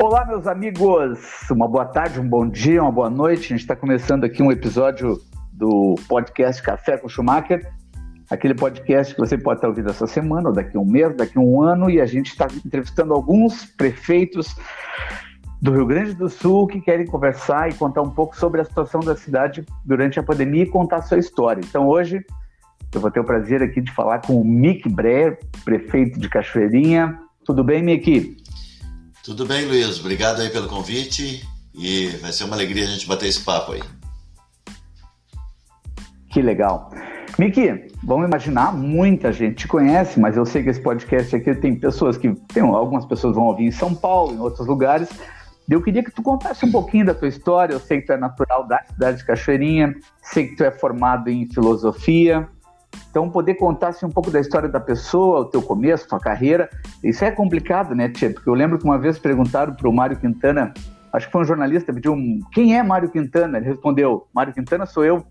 Olá, meus amigos. Uma boa tarde, um bom dia, uma boa noite. A gente está começando aqui um episódio do podcast Café com Schumacher. Aquele podcast que você pode estar ouvindo essa semana, ou daqui a um mês, daqui a um ano, e a gente está entrevistando alguns prefeitos do Rio Grande do Sul que querem conversar e contar um pouco sobre a situação da cidade durante a pandemia e contar a sua história. Então, hoje, eu vou ter o prazer aqui de falar com o Mick Breyer, prefeito de Cachoeirinha. Tudo bem, Mick? Tudo bem, Luiz. Obrigado aí pelo convite e vai ser uma alegria a gente bater esse papo aí. Que legal. Miki, vamos imaginar, muita gente te conhece, mas eu sei que esse podcast aqui tem pessoas que. Tem, algumas pessoas vão ouvir em São Paulo, em outros lugares. Eu queria que tu contasse um pouquinho da tua história. Eu sei que tu é natural da cidade de Cachoeirinha, sei que tu é formado em filosofia, então, poder contar assim, um pouco da história da pessoa, o teu começo, tua carreira, isso é complicado, né, Tia? Porque eu lembro que uma vez perguntaram para o Mário Quintana, acho que foi um jornalista, pediu um, quem é Mário Quintana? Ele respondeu, Mário Quintana sou eu.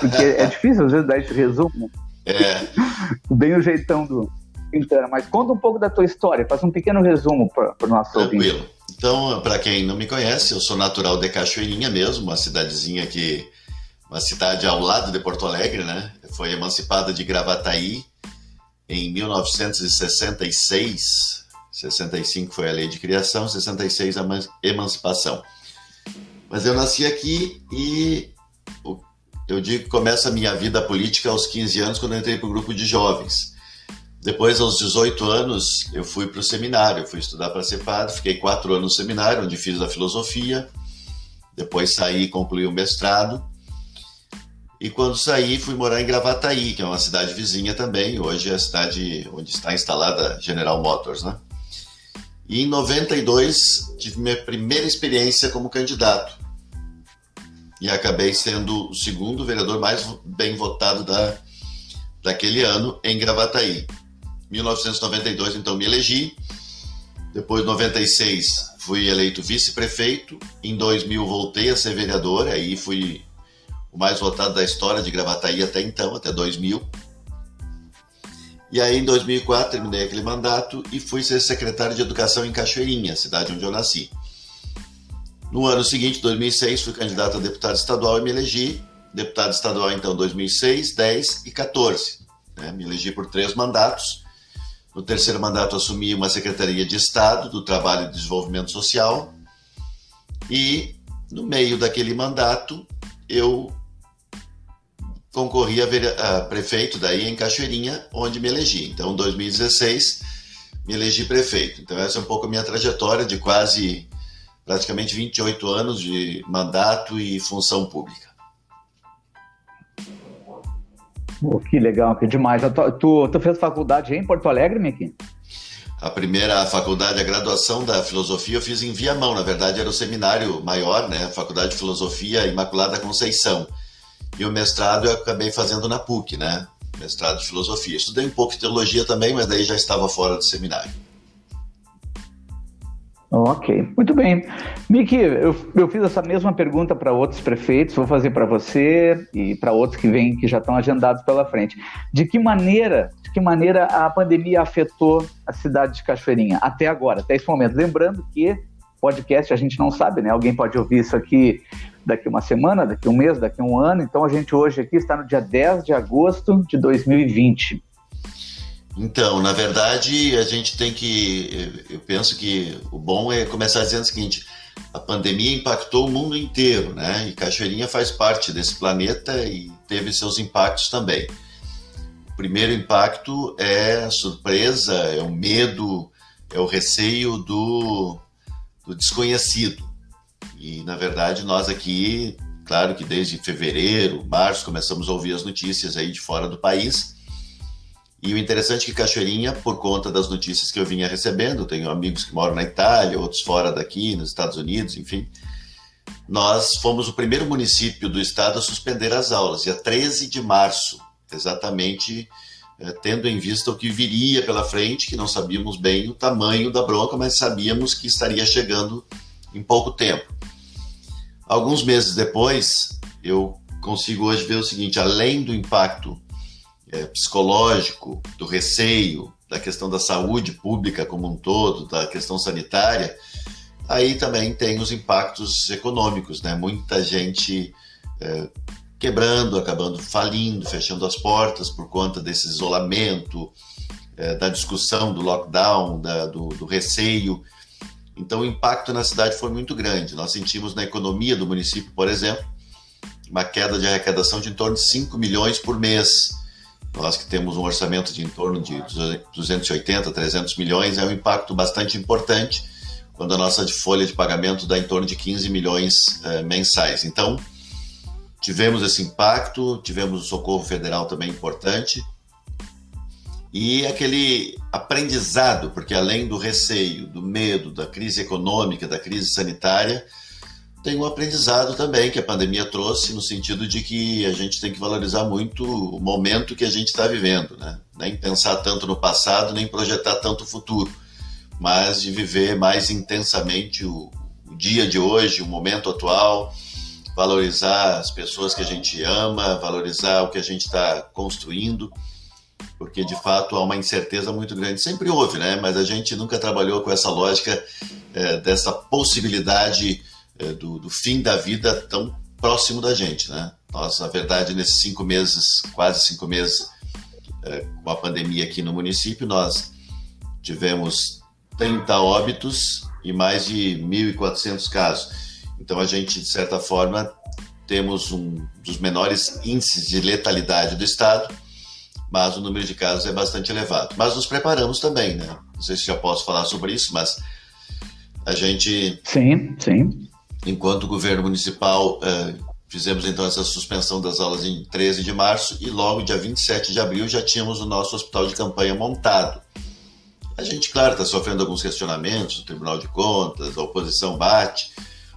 Porque é difícil às vezes dar esse resumo. É. Bem o jeitão do Quintana. Mas conta um pouco da tua história, faz um pequeno resumo para o nosso Tranquilo. ouvinte. Então, para quem não me conhece, eu sou natural de Cachoeirinha mesmo, uma cidadezinha que uma cidade ao lado de Porto Alegre, né? Foi emancipada de Gravataí em 1966. 65 foi a lei de criação, 66 a emancipação. Mas eu nasci aqui e eu digo que começa a minha vida política aos 15 anos, quando eu entrei para o grupo de jovens. Depois, aos 18 anos, eu fui para o seminário, fui estudar para ser padre, fiquei quatro anos no seminário, onde fiz a filosofia, depois saí e concluí o mestrado, e quando saí, fui morar em Gravataí, que é uma cidade vizinha também. Hoje é a cidade onde está instalada General Motors, né? E em 92 tive minha primeira experiência como candidato. E acabei sendo o segundo vereador mais bem votado da, daquele ano em Gravataí. 1992, então, me elegi. Depois, 96, fui eleito vice-prefeito. Em 2000, voltei a ser vereador. Aí fui o mais votado da história de Gravataí até então, até 2000. E aí, em 2004, terminei aquele mandato e fui ser secretário de Educação em Cachoeirinha, cidade onde eu nasci. No ano seguinte, 2006, fui candidato a deputado estadual e me elegi. Deputado estadual, então, 2006, 10 e 14. Né? Me elegi por três mandatos. No terceiro mandato, assumi uma Secretaria de Estado do Trabalho e Desenvolvimento Social. E, no meio daquele mandato, eu concorri a, prefeito daí em Cachoeirinha, onde me elegi. Então, em 2016, me elegi prefeito. Então, essa é um pouco a minha trajetória de quase, praticamente 28 anos de mandato e função pública. Oh, que legal, que demais. Tu, tu fez faculdade em Porto Alegre, Miki? A primeira faculdade, a graduação da filosofia, eu fiz em Viamão. Na verdade, era o seminário maior, né? Faculdade de Filosofia Imaculada Conceição. E o mestrado eu acabei fazendo na PUC, né? Mestrado de filosofia. Estudei um pouco de teologia também, mas daí já estava fora do seminário. Ok, muito bem. Miki, eu, eu fiz essa mesma pergunta para outros prefeitos, vou fazer para você e para outros que vêm, que já estão agendados pela frente. De que maneira, de que maneira a pandemia afetou a cidade de Cachoeirinha até agora, até esse momento? Lembrando que podcast a gente não sabe, né? Alguém pode ouvir isso aqui daqui uma semana, daqui um mês, daqui um ano. Então a gente hoje aqui está no dia 10 de agosto de 2020. Então, na verdade, a gente tem que. Eu penso que o bom é começar dizendo o seguinte: a pandemia impactou o mundo inteiro, né? E Cachoeirinha faz parte desse planeta e teve seus impactos também. O primeiro impacto é a surpresa, é o medo, é o receio do, do desconhecido. E, na verdade, nós aqui, claro que desde fevereiro, março, começamos a ouvir as notícias aí de fora do país. E o interessante é que Cachoeirinha, por conta das notícias que eu vinha recebendo, tenho amigos que moram na Itália, outros fora daqui, nos Estados Unidos, enfim, nós fomos o primeiro município do estado a suspender as aulas, dia 13 de março, exatamente é, tendo em vista o que viria pela frente, que não sabíamos bem o tamanho da bronca, mas sabíamos que estaria chegando em pouco tempo. Alguns meses depois, eu consigo hoje ver o seguinte: além do impacto é, psicológico, do receio, da questão da saúde pública como um todo, da questão sanitária, Aí também tem os impactos econômicos, né? Muita gente é, quebrando, acabando falindo, fechando as portas por conta desse isolamento, é, da discussão do lockdown, da, do, do receio. Então, o impacto na cidade foi muito grande. Nós sentimos na economia do município, por exemplo, uma queda de arrecadação de em torno de 5 milhões por mês. Nós que temos um orçamento de em torno de 280, 300 milhões, é um impacto bastante importante, quando a nossa folha de pagamento dá em torno de 15 milhões eh, mensais. Então, tivemos esse impacto, tivemos o socorro federal também importante, e aquele aprendizado, porque além do receio, do medo, da crise econômica, da crise sanitária, tem um aprendizado também que a pandemia trouxe, no sentido de que a gente tem que valorizar muito o momento que a gente está vivendo, né? Nem pensar tanto no passado, nem projetar tanto o futuro, mas de viver mais intensamente o, o dia de hoje, o momento atual, valorizar as pessoas que a gente ama, valorizar o que a gente está construindo porque de fato há uma incerteza muito grande. Sempre houve, né? Mas a gente nunca trabalhou com essa lógica é, dessa possibilidade é, do, do, fim da vida tão próximo da gente, né? Nós, na verdade, nesses cinco meses, quase cinco meses, é, com a pandemia aqui no município, nós tivemos 30 óbitos e mais de 1.400 casos. Então, a gente, de certa forma, temos um dos menores índices de letalidade do estado mas o número de casos é bastante elevado. Mas nos preparamos também, né? Não sei se já posso falar sobre isso, mas a gente. Sim, sim. Enquanto governo municipal, eh, fizemos então essa suspensão das aulas em 13 de março e logo dia 27 de abril já tínhamos o nosso hospital de campanha montado. A gente, claro, está sofrendo alguns questionamentos, o Tribunal de Contas, a oposição bate,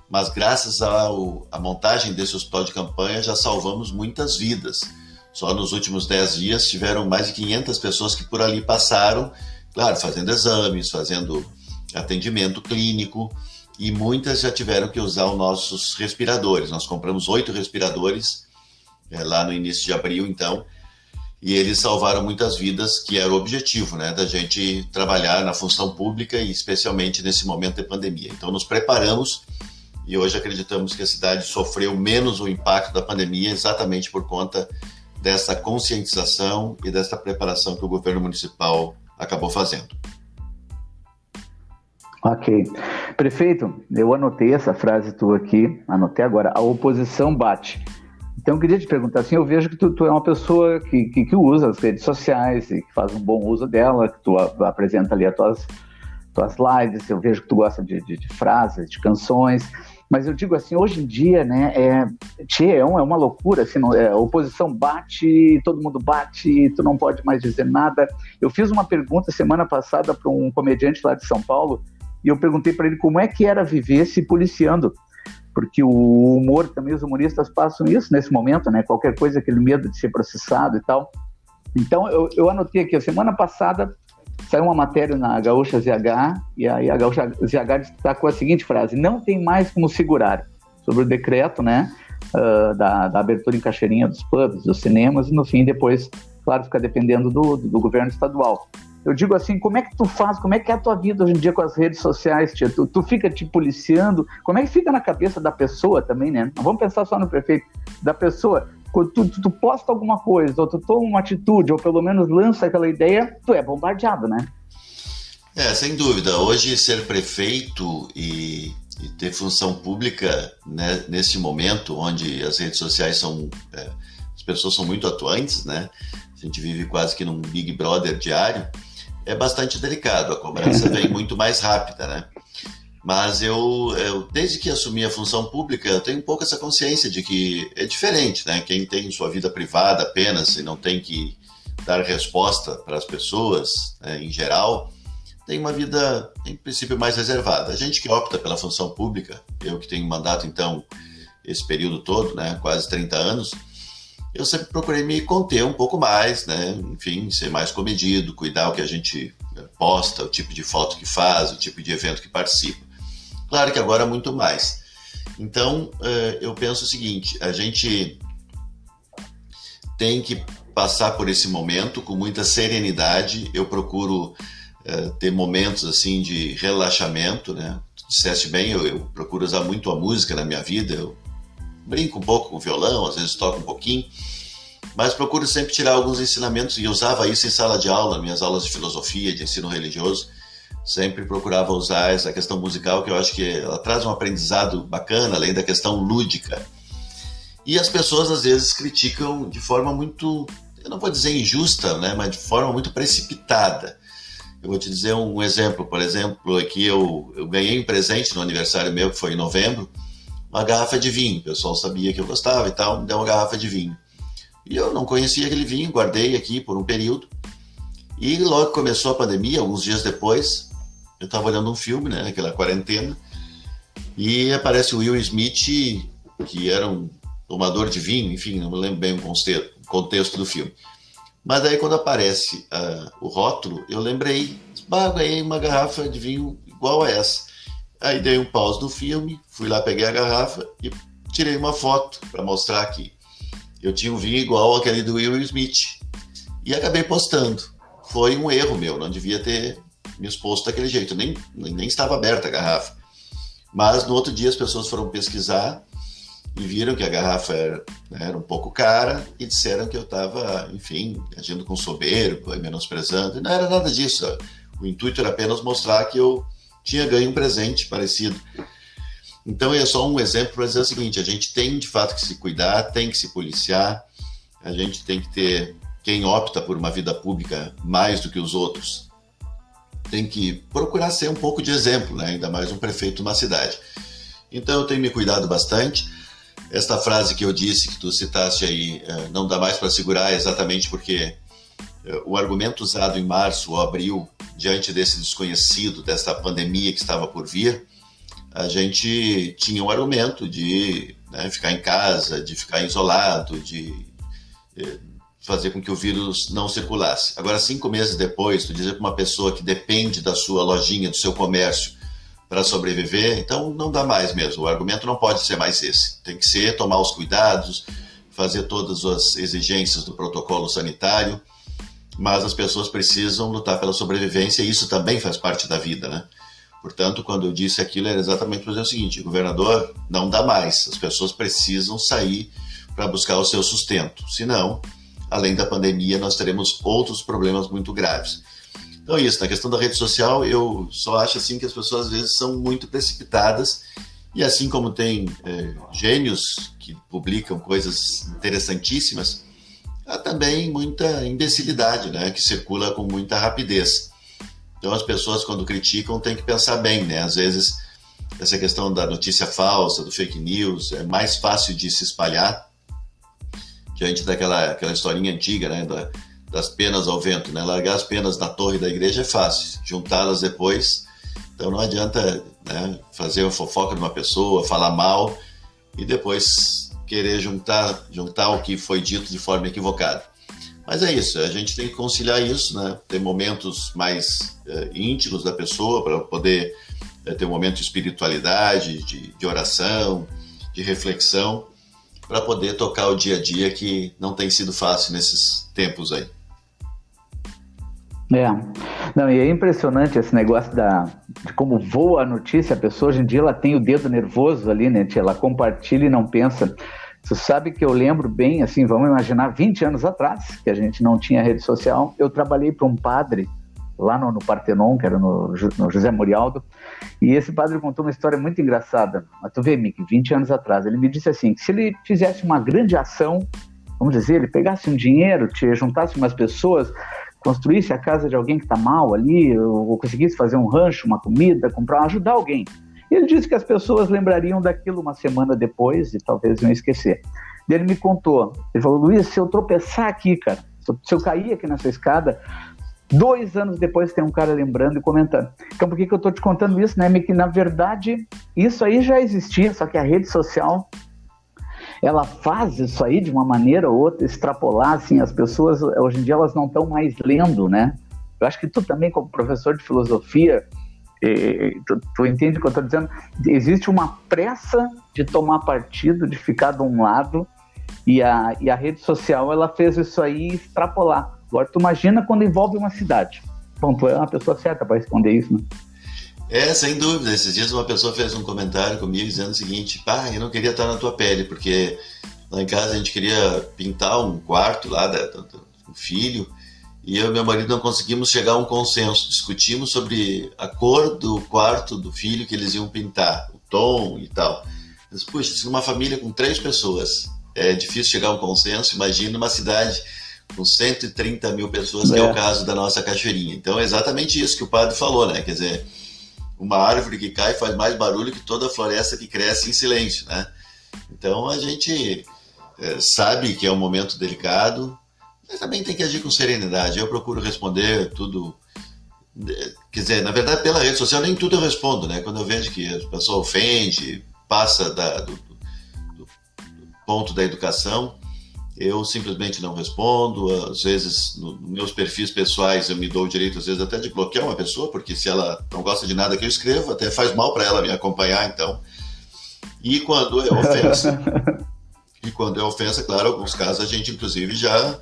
mas graças à montagem desse hospital de campanha já salvamos muitas vidas só nos últimos 10 dias tiveram mais de 500 pessoas que por ali passaram, claro, fazendo exames, fazendo atendimento clínico, e muitas já tiveram que usar os nossos respiradores. Nós compramos oito respiradores é, lá no início de abril, então, e eles salvaram muitas vidas, que era o objetivo, né, da gente trabalhar na função pública e especialmente nesse momento de pandemia. Então, nos preparamos e hoje acreditamos que a cidade sofreu menos o impacto da pandemia exatamente por conta dessa conscientização e dessa preparação que o governo municipal acabou fazendo. Ok. Prefeito, eu anotei essa frase tua aqui, anotei agora, a oposição bate. Então eu queria te perguntar assim, eu vejo que tu, tu é uma pessoa que, que, que, usa as redes sociais e que faz um bom uso dela, que tu apresenta ali as tuas, tuas lives, eu vejo que tu gosta de, de, de frases, de canções. Mas eu digo assim, hoje em dia, né, é, tchê, é, uma, é uma loucura, assim, não, é, a oposição bate, todo mundo bate, tu não pode mais dizer nada. Eu fiz uma pergunta semana passada para um comediante lá de São Paulo, e eu perguntei para ele como é que era viver se policiando, porque o humor, também os humoristas passam isso nesse momento, né, qualquer coisa, aquele medo de ser processado e tal. Então, eu, eu anotei aqui, a semana passada saiu uma matéria na Gaúcha ZH, e aí a Gaúcha ZH destacou a seguinte frase: não tem mais como segurar, sobre o decreto, né, uh, da, da, abertura em caixeirinha dos pubs, dos cinemas, e no fim, depois, claro, fica dependendo do, do, do, governo estadual. Eu digo assim, como é que tu faz, como é que é a tua vida hoje em dia com as redes sociais, tia? Tu, tu fica te policiando, como é que fica na cabeça da pessoa também, né? Não vamos pensar só no prefeito, da pessoa quando tu, tu, tu, posta alguma coisa, ou tu toma uma atitude, ou pelo menos lança aquela ideia, tu é bombardeado, né? É, sem dúvida. Hoje, ser prefeito e, e ter função pública né, nesse momento, onde as redes sociais são. É, as pessoas são muito atuantes, né? A gente vive quase que num Big Brother diário, é bastante delicado. A cobrança vem muito mais rápida, né? Mas eu, eu, desde que assumi a função pública, eu tenho um pouco essa consciência de que é diferente, né? Quem tem sua vida privada apenas e não tem que dar resposta para as pessoas, né, em geral, tem uma vida, em princípio, mais reservada. A gente que opta pela função pública, eu que tenho mandato, então, esse período todo, né, quase 30 anos, eu sempre procurei me conter um pouco mais, né? Enfim, ser mais comedido, cuidar o que a gente posta, o tipo de foto que faz, o tipo de evento que participa. Claro que agora muito mais. Então, eh, eu penso o seguinte: a gente tem que passar por esse momento com muita serenidade. Eu procuro eh, ter momentos assim de relaxamento, né? disseste bem, eu, eu, procuro usar muito a música na minha vida. Eu brinco um pouco com violão, às vezes toco um pouquinho, mas procuro sempre tirar alguns ensinamentos e usava isso em sala de aula, minhas aulas de filosofia, de ensino religioso. Sempre procurava usar essa questão musical, que eu acho que ela traz um aprendizado bacana, além da questão lúdica. E as pessoas às vezes criticam de forma muito, eu não vou dizer injusta, né, mas de forma muito precipitada. Eu vou te dizer um exemplo, por exemplo, aqui eu, eu ganhei um presente no aniversário meu, que foi em novembro, uma garrafa de vinho. O pessoal sabia que eu gostava e tal, me deu uma garrafa de vinho. E eu não conhecia aquele vinho, guardei aqui por um período. E logo começou a pandemia, alguns dias depois, eu estava olhando um filme, né, naquela quarentena, e aparece o Will Smith, que era um tomador de vinho, enfim, não me lembro bem o contexto do filme. Mas aí quando aparece uh, o rótulo, eu lembrei, bah, ganhei uma garrafa de vinho igual a essa. Aí dei um pause no filme, fui lá, peguei a garrafa e tirei uma foto para mostrar que eu tinha um vinho igual aquele do Will Smith. E acabei postando. Foi um erro meu, não devia ter me exposto daquele jeito, nem, nem estava aberta a garrafa. Mas no outro dia as pessoas foram pesquisar e viram que a garrafa era, né, era um pouco cara e disseram que eu estava, enfim, agindo com soberbo e menosprezando. E não era nada disso. O intuito era apenas mostrar que eu tinha ganho um presente parecido. Então é só um exemplo para dizer o seguinte: a gente tem de fato que se cuidar, tem que se policiar, a gente tem que ter quem opta por uma vida pública mais do que os outros tem que procurar ser um pouco de exemplo, né? ainda mais um prefeito de uma cidade. Então eu tenho me cuidado bastante. Esta frase que eu disse, que tu citaste aí, eh, não dá mais para segurar, exatamente porque eh, o argumento usado em março ou abril, diante desse desconhecido, desta pandemia que estava por vir, a gente tinha um argumento de né, ficar em casa, de ficar isolado, de eh, fazer com que o vírus não circulasse. Agora, cinco meses depois, tu dizer para uma pessoa que depende da sua lojinha, do seu comércio, para sobreviver, então não dá mais mesmo. O argumento não pode ser mais esse. Tem que ser tomar os cuidados, fazer todas as exigências do protocolo sanitário, mas as pessoas precisam lutar pela sobrevivência e isso também faz parte da vida, né? Portanto, quando eu disse aquilo, era exatamente para dizer o seguinte: governador, não dá mais. As pessoas precisam sair para buscar o seu sustento. Senão, além da pandemia, nós teremos outros problemas muito graves. Então é isso, na questão da rede social, eu só acho assim que as pessoas às vezes são muito precipitadas e assim como tem é, gênios que publicam coisas interessantíssimas, há também muita imbecilidade, né, que circula com muita rapidez. Então as pessoas quando criticam têm que pensar bem, né? Às vezes essa questão da notícia falsa, do fake news, é mais fácil de se espalhar diante daquela aquela historinha antiga, né, da, das penas ao vento, né? Largar as penas na torre da igreja é fácil, juntá-las depois, então não adianta né, fazer uma fofoca de uma pessoa, falar mal e depois querer juntar, juntar o que foi dito de forma equivocada. Mas é isso, a gente tem que conciliar isso, né? Ter momentos mais uh, íntimos da pessoa para poder uh, ter um momento de espiritualidade, de, de oração, de reflexão, para poder tocar o dia a dia que não tem sido fácil nesses tempos aí. É. Não, e é impressionante esse negócio da, de como voa a notícia. A pessoa hoje em dia ela tem o dedo nervoso ali, né? Ela compartilha e não pensa. Você sabe que eu lembro bem, assim, vamos imaginar 20 anos atrás, que a gente não tinha rede social. Eu trabalhei para um padre lá no, no, Partenon, que era no, no, José Murialdo, e esse padre contou uma história muito engraçada. Mas tu vê, Mick, 20 anos atrás, ele me disse assim, que se ele fizesse uma grande ação, vamos dizer, ele pegasse um dinheiro, te juntasse umas pessoas, construísse a casa de alguém que está mal ali, ou conseguisse fazer um rancho, uma comida, comprar, ajudar alguém. Ele disse que as pessoas lembrariam daquilo uma semana depois e talvez iam esquecer. Ele me contou, ele falou, Luiz, se eu tropeçar aqui, cara, se eu cair aqui nessa escada, dois anos depois tem um cara lembrando e comentando. Então por que, que eu estou te contando isso, né, Que na verdade isso aí já existia, só que a rede social ela faz isso aí de uma maneira ou outra, extrapolar, assim, as pessoas, hoje em dia, elas não estão mais lendo, né? Eu acho que tu também, como professor de filosofia, tu, tu entende o que eu estou dizendo? Existe uma pressa de tomar partido, de ficar de um lado, e a, e a rede social, ela fez isso aí extrapolar. Agora, tu imagina quando envolve uma cidade. Bom, tu é uma pessoa certa para responder isso, né? É, sem dúvida. Esses dias uma pessoa fez um comentário comigo dizendo o seguinte: pá, eu não queria estar na tua pele, porque lá em casa a gente queria pintar um quarto lá do, filho e eu e meu marido não conseguimos chegar a um consenso. Discutimos sobre a cor do quarto do filho que eles iam pintar, o tom e tal. Mas, puxa, se numa família com três pessoas é difícil chegar a um consenso, imagina uma cidade com 130 mil pessoas, que é o é. caso da nossa cachoeirinha. Então é exatamente isso que o padre falou, né? Quer dizer, uma árvore que cai faz mais barulho que toda a floresta que cresce em silêncio, né? Então a gente é, sabe que é um momento delicado, mas também tem que agir com serenidade. Eu procuro responder tudo. Quer dizer, na verdade, pela rede social nem tudo eu respondo, né? Quando eu vejo que a pessoa ofende, passa da, do, do, do ponto da educação, eu simplesmente não respondo. Às vezes, nos no meus perfis pessoais, eu me dou o direito, às vezes, até de bloquear uma pessoa, porque se ela não gosta de nada que eu escrevo, até faz mal para ela me acompanhar, então. E quando é ofensa, e quando é ofensa, claro, em alguns casos a gente, inclusive, já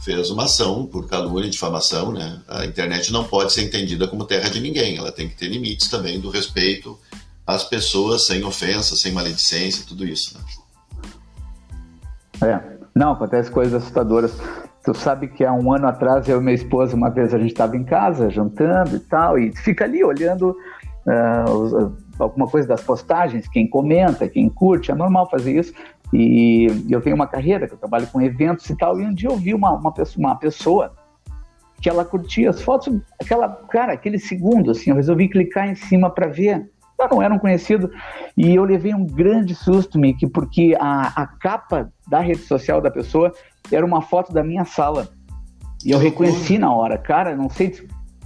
fez uma ação por calúnia e difamação, né? A internet não pode ser entendida como terra de ninguém, ela tem que ter limites também do respeito às pessoas, sem ofensa, sem maledicência, tudo isso, né? É, não, acontece coisas assustadoras. Tu sabe que há um ano atrás, eu e minha esposa, uma vez a gente estava em casa, jantando e tal, e fica ali olhando uh, alguma coisa das postagens, quem comenta, quem curte, é normal fazer isso. E eu tenho uma carreira que eu trabalho com eventos e tal, e um dia eu vi uma, uma, pessoa, uma pessoa que ela curtia as fotos, aquela, cara, aquele segundo, assim, eu resolvi clicar em cima para ver eu não era um conhecido. E eu levei um grande susto, Mickey, porque a, a capa da rede social da pessoa era uma foto da minha sala. E eu reconheci na hora. Cara, não sei,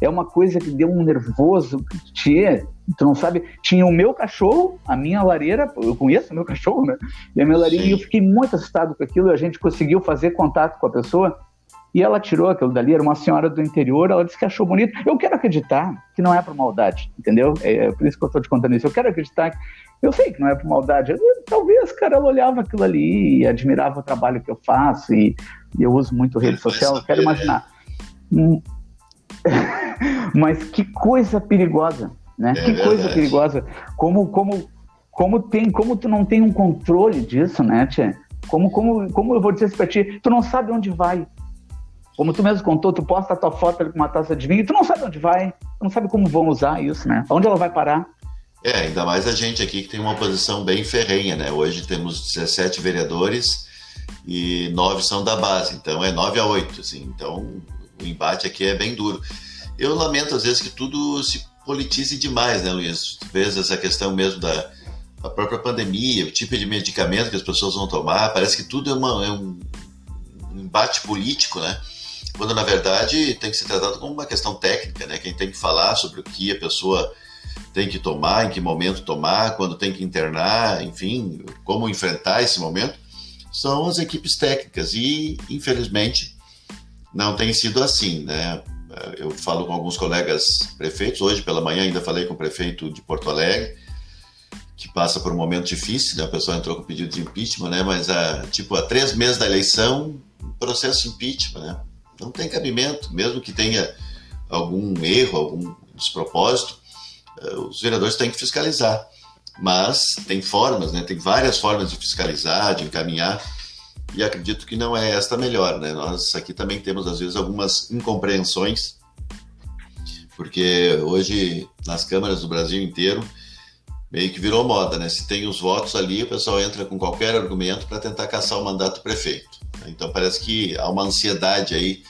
é uma coisa que deu um nervoso. Tchê, tu não sabe. Tinha o meu cachorro, a minha lareira, eu conheço o meu cachorro, né? E a minha lareira, e eu fiquei muito assustado com aquilo. E a gente conseguiu fazer contato com a pessoa. E ela tirou aquilo dali, era uma senhora do interior, ela disse que achou bonito. Eu quero acreditar que não é por maldade, entendeu? É, é por isso que eu estou te contando isso. Eu quero acreditar que. Eu sei que não é por maldade. Eu, talvez, cara, ela olhava aquilo ali e admirava o trabalho que eu faço e, e eu uso muito rede social. Eu quero imaginar. Hum. Mas que coisa perigosa, né? É que verdade. coisa perigosa. Como, como, como, tem, como tu não tem um controle disso, né, Tia? Como, como, como eu vou dizer isso pra ti? Tu não sabe onde vai. Como tu mesmo contou, tu posta a tua foto com uma taça de vinho e tu não sabe onde vai, tu não sabe como vão usar isso, né? Onde ela vai parar. É, ainda mais a gente aqui que tem uma posição bem ferrenha, né? Hoje temos 17 vereadores e nove são da base, então é 9 a 8, assim. Então o embate aqui é bem duro. Eu lamento às vezes que tudo se politize demais, né, Luiz? Tu vês essa questão mesmo da, da própria pandemia, o tipo de medicamento que as pessoas vão tomar, parece que tudo é, uma, é um embate político, né? Quando na verdade tem que ser tratado como uma questão técnica, né? Quem tem que falar sobre o que a pessoa tem que tomar, em que momento tomar, quando tem que internar, enfim, como enfrentar esse momento, são as equipes técnicas e, infelizmente, não tem sido assim, né? Eu falo com alguns colegas prefeitos, hoje pela manhã ainda falei com o prefeito de Porto Alegre, que passa por um momento difícil, né? A pessoa entrou com pedido de impeachment, né? Mas, tipo, há três meses da eleição, processo impeachment, né? Não tem cabimento, mesmo que tenha algum erro, algum despropósito, eh, os vereadores têm que fiscalizar. Mas tem formas, né? tem várias formas de fiscalizar, de encaminhar, e acredito que não é esta melhor. Né? Nós aqui também temos, às vezes, algumas incompreensões, porque hoje, nas câmaras do Brasil inteiro, meio que virou moda, né? Se tem os votos ali, o pessoal entra com qualquer argumento para tentar caçar o mandato prefeito. Então parece que há uma ansiedade aí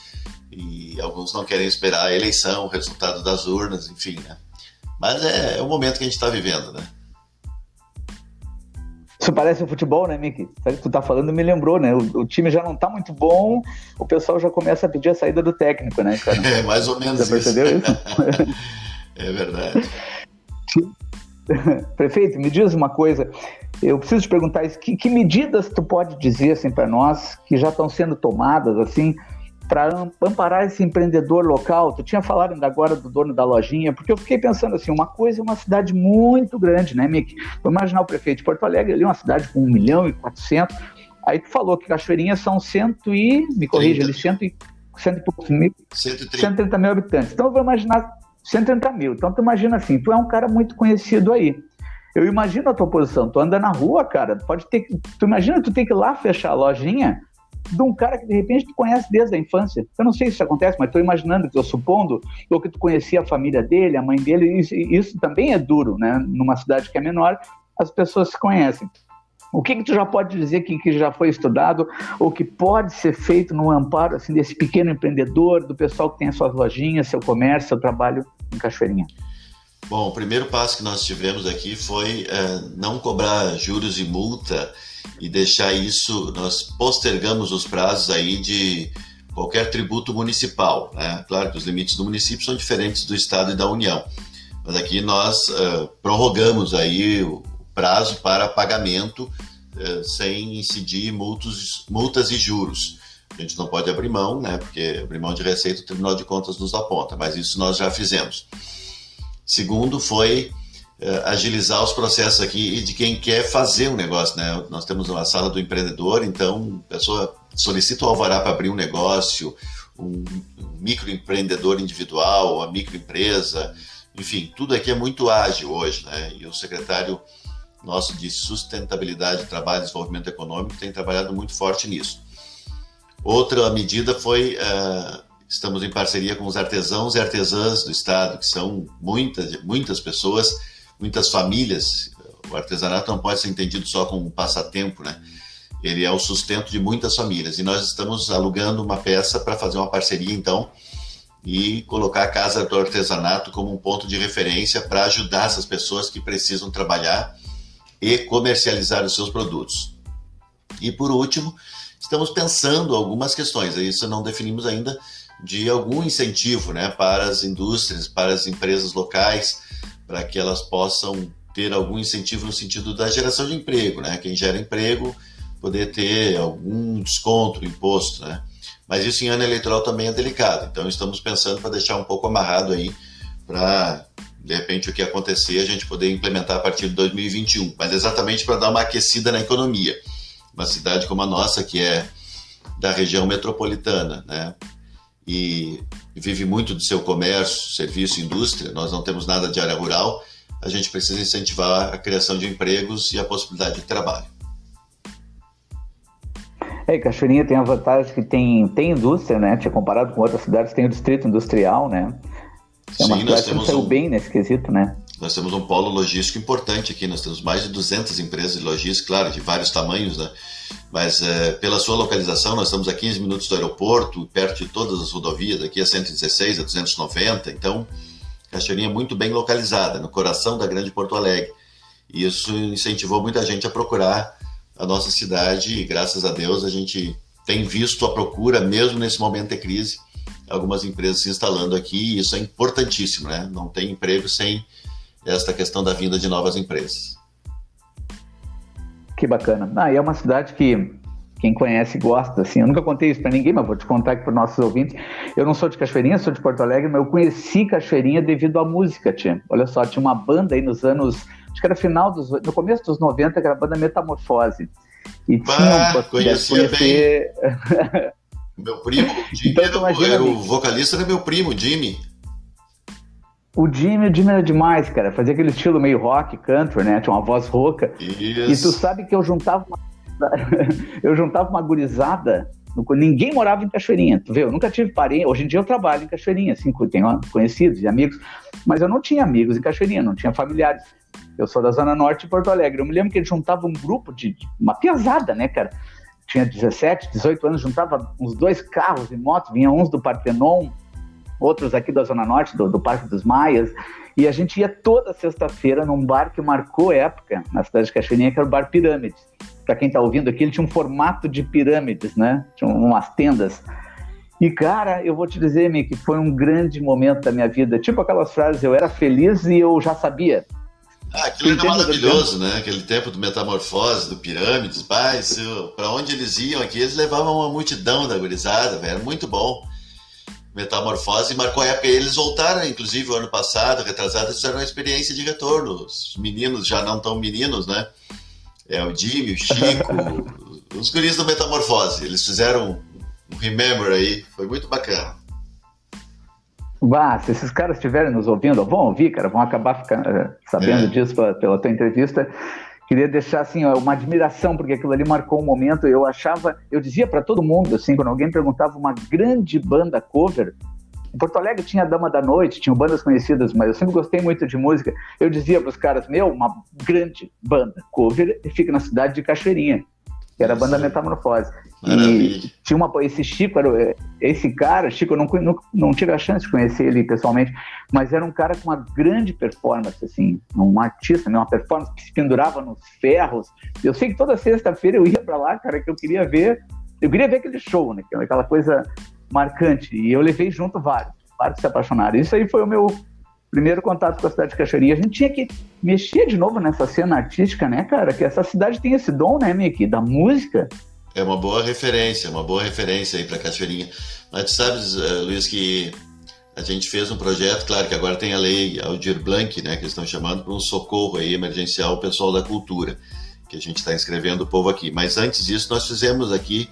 e alguns não querem esperar a eleição, o resultado das urnas, enfim, né? Mas é, é o momento que a gente está vivendo, né? Isso parece o futebol, né, Miki? Sabe que tu tá falando me lembrou, né? O, o, time já não tá muito bom, o pessoal já começa a pedir a saída do técnico, né, cara? É, mais ou menos Você isso. percebeu isso? é verdade. Prefeito, me diz uma coisa. Eu preciso te perguntar isso. Que, que medidas tu pode dizer assim para nós que já estão sendo tomadas assim para amparar esse empreendedor local? Tu tinha falado ainda agora do dono da lojinha, porque eu fiquei pensando assim, uma coisa é uma cidade muito grande, né, Mick? Vou imaginar o prefeito de Porto Alegre ali, uma cidade com 1 milhão e 400. Aí tu falou que Cachoeirinha são cento e, me corrija, ali, cento e, cento e poucos mil, 130. 130 mil habitantes. Então eu vou imaginar 130 mil. Então, tu imagina assim, tu é um cara muito conhecido aí. Eu imagino a tua posição, tu anda na rua, cara, pode ter tu imagina tu ter que ir lá fechar a lojinha de um cara que de repente tu conhece desde a infância. Eu não sei se isso acontece, mas estou imaginando, estou supondo, ou que tu conhecia a família dele, a mãe dele, isso, isso também é duro, né? Numa cidade que é menor, as pessoas se conhecem. O que, que tu já pode dizer que, que já foi estudado ou que pode ser feito no amparo assim, desse pequeno empreendedor, do pessoal que tem as suas lojinhas, seu comércio, seu trabalho em Cachoeirinha? Bom, o primeiro passo que nós tivemos aqui foi é, não cobrar juros e multa e deixar isso, nós postergamos os prazos aí de qualquer tributo municipal. Né? Claro que os limites do município são diferentes do Estado e da União, mas aqui nós uh, prorrogamos aí o prazo para pagamento uh, sem incidir multos, multas e juros. A gente não pode abrir mão, né? porque abrir mão de receita o Tribunal de Contas nos aponta, mas isso nós já fizemos. Segundo foi uh, agilizar os processos aqui de quem quer fazer um negócio, né? Nós temos uma sala do empreendedor, então a pessoa solicita o alvará para abrir um negócio, um, microempreendedor individual, uma microempresa, enfim, tudo aqui é muito ágil hoje, né? E o secretário nosso de sustentabilidade, trabalho e desenvolvimento econômico tem trabalhado muito forte nisso. Outra medida foi uh, estamos em parceria com os artesãos e artesãs do estado, que são muitas, muitas pessoas muitas famílias, o artesanato não pode ser entendido só como um passatempo, né? Ele é o sustento de muitas famílias. E nós estamos alugando uma peça para fazer uma parceria, então, e colocar a Casa do Artesanato como um ponto de referência para ajudar essas pessoas que precisam trabalhar e comercializar os seus produtos. E por último, estamos pensando algumas questões, isso não definimos ainda, de algum incentivo né, para as indústrias, para as empresas locais, para que elas possam ter algum incentivo no sentido da geração de emprego, né? Quem gera emprego poder ter algum desconto, imposto, né? Mas isso em ano eleitoral também é delicado. Então estamos pensando para deixar um pouco amarrado aí para de repente o que acontecer a gente poder implementar a partir de 2021, mas exatamente para dar uma aquecida na economia. Uma cidade como a nossa que é da região metropolitana, né? E vive muito do seu comércio, serviço, indústria, nós não temos nada de área rural, a gente precisa incentivar a criação de empregos e a possibilidade de trabalho. É, Cachoeirinha tem a vantagem que tem, tem indústria, né? Tinha comparado com outras cidades, tem o distrito industrial, né? É uma Sim, temos que um, bem nesse quesito, né? Nós temos um polo logístico importante aqui, nós temos mais de 200 empresas de logística, claro, de vários tamanhos, né? Mas é, pela sua localização, nós estamos a 15 minutos do aeroporto, perto de todas as rodovias, aqui a 116, a 290, então Cachoeirinha é muito bem localizada, no coração da grande Porto Alegre. E isso incentivou muita gente a procurar a nossa cidade e graças a Deus a gente tem visto a procura, mesmo nesse momento de crise, algumas empresas se instalando aqui e isso é importantíssimo, né? Não tem emprego sem esta questão da vinda de novas empresas. Que bacana. Ah, e é uma cidade que quem conhece gosta, assim. Eu nunca contei isso para ninguém, mas vou te contar aqui para nossos ouvintes. Eu não sou de Cachoeirinha, sou de Porto Alegre, mas eu conheci Cachoeirinha devido à música, tia. Olha só, tinha uma banda aí nos anos, acho que era final dos, no começo dos 90, que era a banda Metamorfose. E tinha ah, conhecia conhecer... bem. meu primo, Jimmy, então, era, era o vocalista era meu primo, Jimmy. O Jimmy, o Jimmy era demais, cara. Fazia aquele estilo meio rock, country, né? Tinha uma voz rouca. Isso. E tu sabe que eu juntava uma, eu juntava uma gurizada. Ninguém morava em Cachoeirinha, tu vê? Eu nunca tive parente. Hoje em dia eu trabalho em Cachoeirinha, assim, tenho conhecidos e amigos. Mas eu não tinha amigos em Cachoeirinha, não tinha familiares. Eu sou da Zona Norte de Porto Alegre. Eu me lembro que ele juntava um grupo de, de uma pesada, né, cara? Tinha 17, 18 anos, juntava uns dois carros e motos, vinha uns do Partenon, outros aqui da Zona Norte, do, do Parque dos Maias, e a gente ia toda sexta-feira num bar que marcou época na cidade de Cachoeirinha, que era o Bar Pirâmides. Para quem está ouvindo aqui, ele tinha um formato de pirâmides, né? Tinha umas tendas. E, cara, eu vou te dizer, Mick, que foi um grande momento da minha vida. Tipo aquelas frases, eu era feliz e eu já sabia. Ah, aquilo era maravilhoso, né? Aquele tempo do metamorfose, do pirâmides, para onde eles iam aqui, eles levavam uma multidão da gurizada, velho, era muito bom. Metamorfose marcou a época. Eles voltaram, inclusive, o ano passado, retrasado, fizeram uma experiência de retorno. Os meninos já não tão meninos, né? É, o Jimmy, o Chico, os guris do Metamorfose. Eles fizeram um remember aí, foi muito bacana. Bah, se esses caras estiverem nos ouvindo, vão ouvir, cara, vão acabar ficando, eh, sabendo é. disso pela, pela tua entrevista. Queria deixar assim uma admiração porque aquilo ali marcou um momento. Eu achava, eu dizia para todo mundo assim, quando alguém perguntava uma grande banda cover, em Porto Alegre tinha a Dama da Noite, tinham bandas conhecidas, mas eu sempre gostei muito de música. Eu dizia para os caras, meu, uma grande banda cover fica na cidade de Cachoeirinha que era a banda Metamorfose. Maravilha. E tinha uma, esse Chico, era, esse cara, Chico, eu não, não, não tive a chance de conhecer ele pessoalmente, mas era um cara com uma grande performance, assim, um artista, né, uma performance que se pendurava nos ferros. Eu sei que toda sexta-feira eu ia para lá, cara, que eu queria ver, eu queria ver aquele show, né, aquela coisa marcante, e eu levei junto vários, vários se apaixonaram. Isso aí foi o meu primeiro contato com a cidade de Cachoeirinha. A gente tinha que mexer de novo nessa cena artística, né, cara? Que essa cidade tem esse dom, né, Mickey, da música. É uma boa referência, uma boa referência aí para Cachoeirinha. Mas tu sabes, uh, Luiz, que a gente fez um projeto, claro que agora tem a lei Aldir Blanc, né, que eles estão chamando para um socorro aí emergencial pessoal da cultura, que a gente está inscrevendo o povo aqui. Mas antes disso, nós fizemos aqui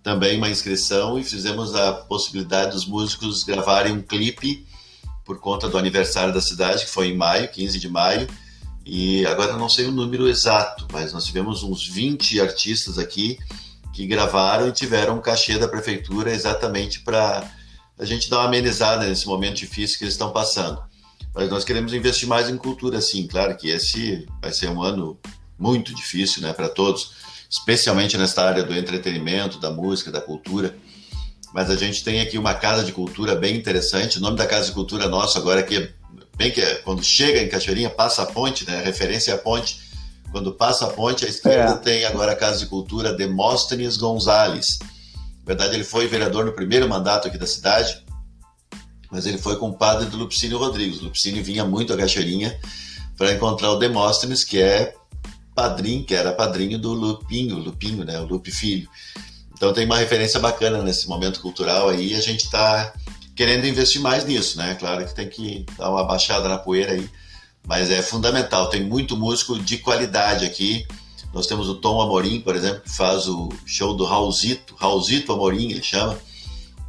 também uma inscrição e fizemos a possibilidade dos músicos gravarem um clipe por conta do aniversário da cidade, que foi em maio, 15 de maio. E agora não sei o número exato, mas nós tivemos uns 20 artistas aqui que gravaram e tiveram um cachê da prefeitura exatamente para a gente dar uma amenizada nesse momento difícil que eles estão passando. Mas nós queremos investir mais em cultura, sim. Claro que esse vai ser um ano muito difícil né, para todos, especialmente nesta área do entretenimento, da música, da cultura mas a gente tem aqui uma casa de cultura bem interessante. O nome da casa de cultura nosso agora aqui é bem que é, quando chega em Cachoeirinha, passa a ponte, né? A referência é a ponte. Quando passa a ponte, à esquerda é. tem agora a casa de cultura Demóstenes Gonzalez. Na verdade, ele foi vereador no primeiro mandato aqui da cidade, mas ele foi compadre do Lupicínio Rodrigues. O Lupicínio vinha muito a Cachoeirinha para encontrar o Demóstenes, que é padrinho, que era padrinho do Lupinho, Lupinho, né? O Lupe Filho. Então tem uma referência bacana nesse momento cultural aí, a gente está querendo investir mais nisso, né? Claro que tem que dar uma baixada na poeira aí, mas é fundamental. Tem muito músico de qualidade aqui. Nós temos o Tom Amorim, por exemplo, que faz o show do Raulzito, Raulzito Amorim, ele chama,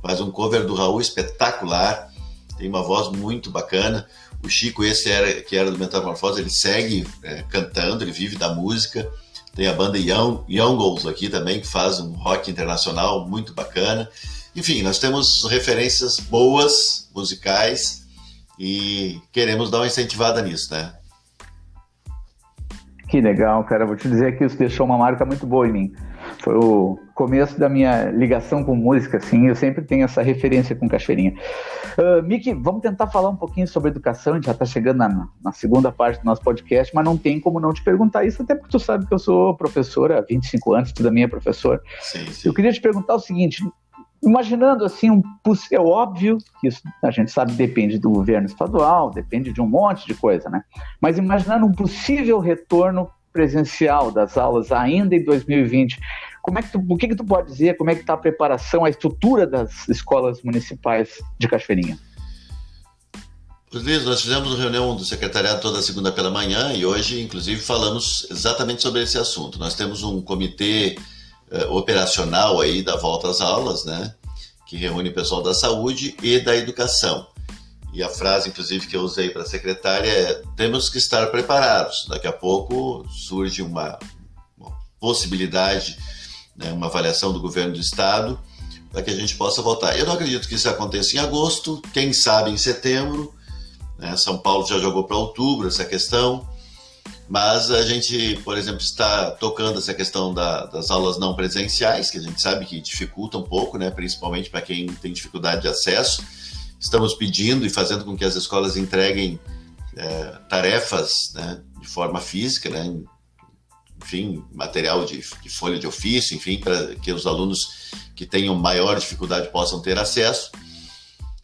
faz um cover do Raul espetacular, tem uma voz muito bacana. O Chico, esse era, que era do Metamorfose, ele segue é, cantando, ele vive da música. Tem a banda Young, Youngles aqui também, que faz um rock internacional muito bacana. Enfim, nós temos referências boas, musicais, e queremos dar uma incentivada nisso, né? Que legal, cara. Vou te dizer que isso deixou uma marca muito boa em mim. Foi o começo da minha ligação com música, assim. Eu sempre tenho essa referência com Cachoeirinha. Uh, Miki, vamos tentar falar um pouquinho sobre educação. A gente já está chegando na, na, segunda parte do nosso podcast, mas não tem como não te perguntar isso, até porque tu sabe que eu sou professora há 25 anos, tu também é professor. Sim, sim. Eu queria te perguntar o seguinte: imaginando assim um é óbvio que isso a gente sabe depende do governo estadual, depende de um monte de coisa, né? Mas imaginando um possível retorno presencial das aulas ainda em 2020, como é que tu, o que, que tu pode dizer? Como é que está a preparação, a estrutura das escolas municipais de Cachoeirinha? Luiz, nós fizemos uma reunião do secretariado toda segunda pela manhã e hoje, inclusive, falamos exatamente sobre esse assunto. Nós temos um comitê uh, operacional aí da volta às aulas, né, que reúne o pessoal da saúde e da educação. E a frase, inclusive, que eu usei para a secretária é: temos que estar preparados. Daqui a pouco surge uma, uma possibilidade né, uma avaliação do governo do estado, para que a gente possa votar. Eu não acredito que isso aconteça em agosto, quem sabe em setembro. Né, São Paulo já jogou para outubro essa questão, mas a gente, por exemplo, está tocando essa questão da, das aulas não presenciais, que a gente sabe que dificulta um pouco, né, principalmente para quem tem dificuldade de acesso. Estamos pedindo e fazendo com que as escolas entreguem é, tarefas né, de forma física, né, enfim, material de, de folha de ofício, enfim, para que os alunos que tenham maior dificuldade possam ter acesso.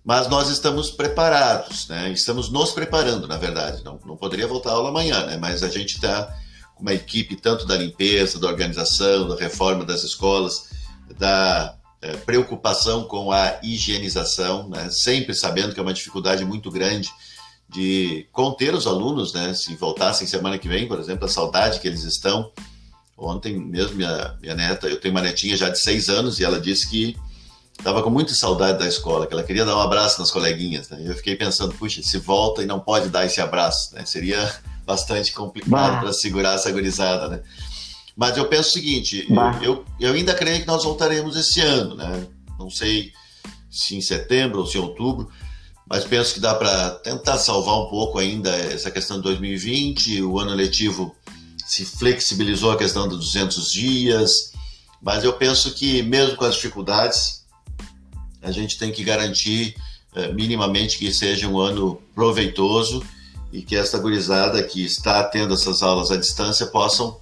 Mas nós estamos preparados, né? estamos nos preparando, na verdade. Não, não poderia voltar a aula amanhã, né? mas a gente está com uma equipe tanto da limpeza, da organização, da reforma das escolas, da é, preocupação com a higienização, né? sempre sabendo que é uma dificuldade muito grande de conter os alunos, né? Se voltassem semana que vem, por exemplo, a saudade que eles estão. Ontem mesmo, minha, minha neta, eu tenho uma netinha já de seis anos e ela disse que estava com muita saudade da escola, que ela queria dar um abraço nas coleguinhas. Né? Eu fiquei pensando, puxa, se volta e não pode dar esse abraço, né? Seria bastante complicado para segurar essa gurizada, né? Mas eu penso o seguinte, eu, eu ainda creio que nós voltaremos esse ano, né? Não sei se em setembro ou se em outubro, mas penso que dá para tentar salvar um pouco ainda essa questão de 2020, o ano letivo se flexibilizou a questão dos 200 dias, mas eu penso que mesmo com as dificuldades, a gente tem que garantir eh, minimamente que seja um ano proveitoso e que esta gurizada que está tendo essas aulas à distância possam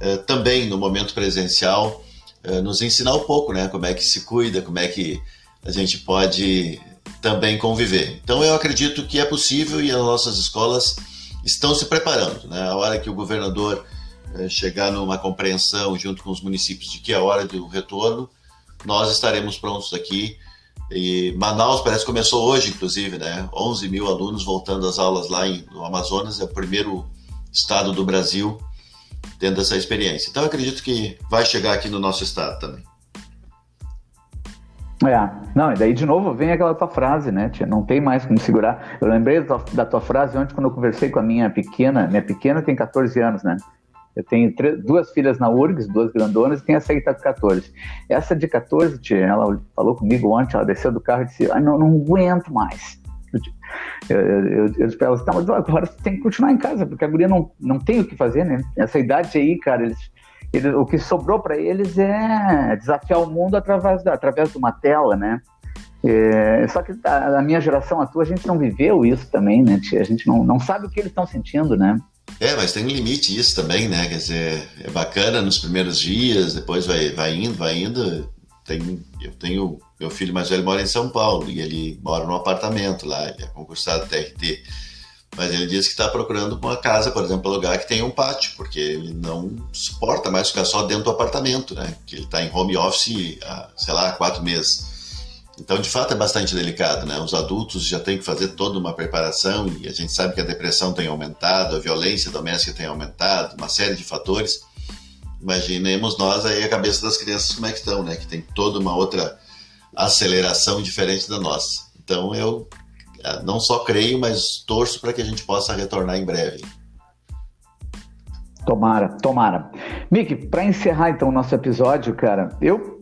eh, também no momento presencial eh, nos ensinar um pouco, né, como é que se cuida, como é que a gente pode também conviver. Então eu acredito que é possível e as nossas escolas estão se preparando. Né? A hora que o governador eh, chegar numa compreensão junto com os municípios de que é hora do retorno, nós estaremos prontos aqui. E Manaus parece que começou hoje, inclusive, né? 11 mil alunos voltando às aulas lá em, no Amazonas, é o primeiro estado do Brasil tendo essa experiência. Então, acredito que vai chegar aqui no nosso estado também. É, não, e daí de novo vem aquela tua frase, né, tia? Não tem mais como segurar. Eu lembrei da tua, da tua frase ontem quando eu conversei com a minha pequena. Minha pequena tem 14 anos, né? Eu tenho três, duas filhas na URGS, duas grandonas, e tenho essa aí que tá com 14. Essa de 14, tia, ela falou comigo ontem, ela desceu do carro e disse: ah, não, não aguento mais. Eu, eu, eu, eu disse pra ela, tá, mas agora você tem que continuar em casa, porque a guria não, não tem o que fazer, né? Essa idade aí, cara, eles o que sobrou para eles é desafiar o mundo através, da, através de uma tela, né? É, só que a, a, minha geração, a tua, a gente não viveu isso também, né? A gente não, não sabe o que eles estão sentindo, né? É, mas tem um limite isso também, né? Quer dizer, é bacana nos primeiros dias, depois vai, vai indo, vai indo. Tem, eu tenho, meu filho mais velho mora em São Paulo e ele mora num apartamento lá, ele é concursado TRT. Mas ele disse que está procurando uma casa, por exemplo, um lugar que tenha um pátio, porque ele não suporta mais ficar só dentro do apartamento, né? Que ele está em home office há, sei lá, quatro meses. Então, de fato, é bastante delicado, né? Os adultos já têm que fazer toda uma preparação e a gente sabe que a depressão tem aumentado, a violência doméstica tem aumentado, uma série de fatores. Imaginemos nós aí a cabeça das crianças como é que estão, né? Que tem toda uma outra aceleração diferente da nossa. Então, eu não só creio, mas torço para que a gente possa retornar em breve. Tomara, tomara. Mick, para encerrar então o nosso episódio, cara, eu,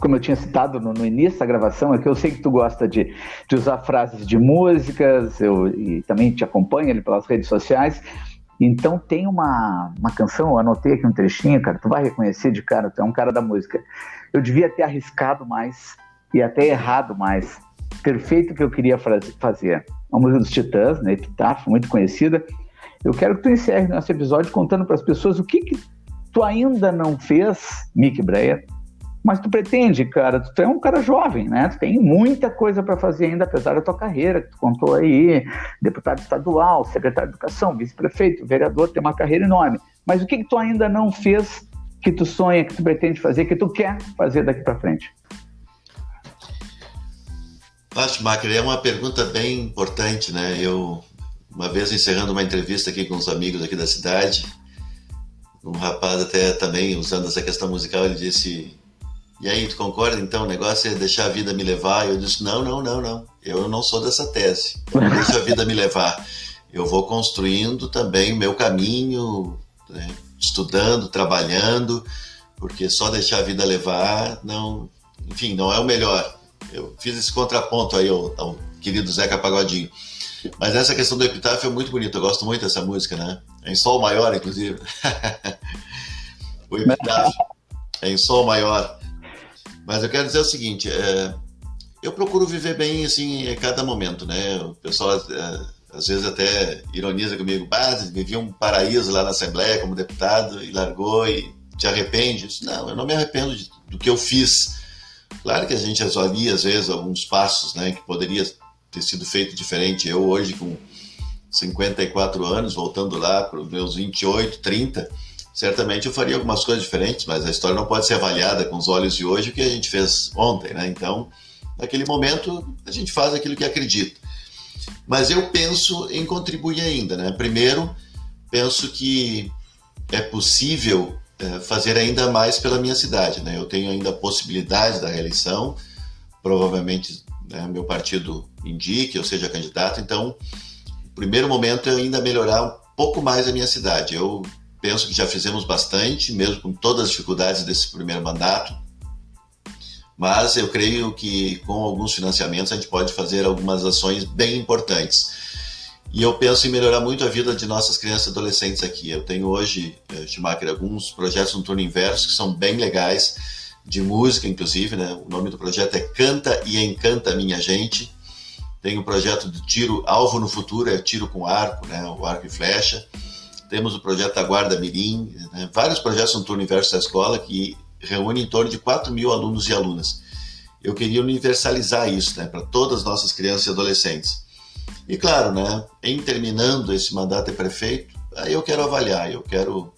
como eu tinha citado no, no, início da gravação, é que eu sei que tu gosta de, de usar frases de músicas, eu e também te acompanho ali pelas redes sociais. Então tem uma, uma canção, eu anotei aqui um trechinho, cara, tu vai reconhecer de cara, tu é um cara da música. Eu devia ter arriscado mais e até errado mais perfeito que eu queria fazer. Uma música dos Titãs, né, Epitáfio, muito conhecida. Eu quero que tu encerre nosso episódio contando para as pessoas o que, que tu ainda não fez, Mick Breyer, mas tu pretende, cara, tu é um cara jovem, né? Tu tem muita coisa para fazer ainda, apesar da tua carreira, que tu contou aí, deputado estadual, secretário de educação, vice-prefeito, vereador, tem uma carreira enorme. Mas o que, que tu ainda não fez, que tu sonha, que tu pretende fazer, que tu quer fazer daqui para frente? Acho, Macri, é uma pergunta bem importante, né? Eu, uma vez encerrando uma entrevista aqui com os amigos aqui da cidade, um rapaz até também usando essa questão musical, ele disse: E aí, tu concorda então? O negócio é deixar a vida me levar? Eu disse: Não, não, não, não. Eu não sou dessa tese. Deixo a vida me levar. Eu vou construindo também o meu caminho, né? estudando, trabalhando, porque só deixar a vida levar, não, enfim, não é o melhor. Eu fiz esse contraponto aí ao, ao querido Zeca Pagodinho. Mas essa questão do epitáfio é muito bonita, eu gosto muito dessa música, né? É em sol maior, inclusive. o epitáfio é em sol maior. Mas eu quero dizer o seguinte, é, eu procuro viver bem, assim, em cada momento, né? O pessoal, é, às vezes, até ironiza comigo, ah, vivia um paraíso lá na Assembleia como deputado e largou e te arrepende? Não, eu não me arrependo de, do que eu fiz Claro que a gente avalia, às vezes, alguns passos né, que poderia ter sido feito diferente. Eu, hoje, com 54 anos, voltando lá para os meus 28, 30, certamente eu faria algumas coisas diferentes, mas a história não pode ser avaliada com os olhos de hoje o que a gente fez ontem, né? Então, naquele momento, a gente faz aquilo que acredita. Mas eu penso em contribuir ainda, né? Primeiro, penso que é possível fazer ainda mais pela minha cidade. Né? Eu tenho ainda a possibilidade da reeleição, provavelmente né, meu partido indique, eu seja candidato. Então, o primeiro momento é ainda melhorar um pouco mais a minha cidade. Eu penso que já fizemos bastante, mesmo com todas as dificuldades desse primeiro mandato. Mas eu creio que com alguns financiamentos a gente pode fazer algumas ações bem importantes. E eu penso em melhorar muito a vida de nossas crianças e adolescentes aqui. Eu tenho hoje, eh, Schumacher, alguns projetos no turno inverso que são bem legais, de música, inclusive, né? O nome do projeto é Canta e Encanta Minha Gente. Tem o projeto do Tiro Alvo no Futuro, é tiro com arco, né? O arco e flecha. Temos o projeto da Guarda Mirim, né? vários projetos no turno inverso da escola que reúnem em torno de 4 mil alunos e alunas. Eu queria universalizar isso né? para todas as nossas crianças e adolescentes. E claro, né, em terminando esse mandato de prefeito, aí eu quero avaliar, eu quero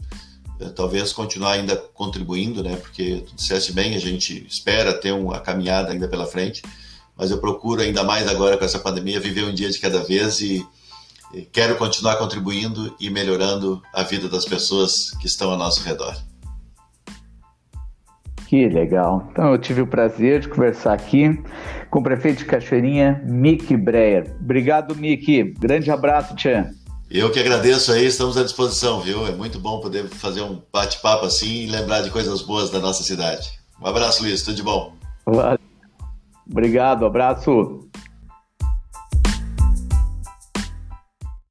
eh, talvez continuar ainda contribuindo, né, porque tu disseste bem, a gente espera ter uma caminhada ainda pela frente, mas eu procuro ainda mais agora com essa pandemia viver um dia de cada vez e, e quero continuar contribuindo e melhorando a vida das pessoas que estão ao nosso redor. Que legal. Então eu tive o prazer de conversar aqui com o prefeito de Cachoeirinha, Mick Breyer. Obrigado, Mick. Grande abraço, Tchan. Eu que agradeço aí, estamos à disposição, viu? É muito bom poder fazer um bate-papo assim e lembrar de coisas boas da nossa cidade. Um abraço, Luiz, tudo de bom. Obrigado, abraço.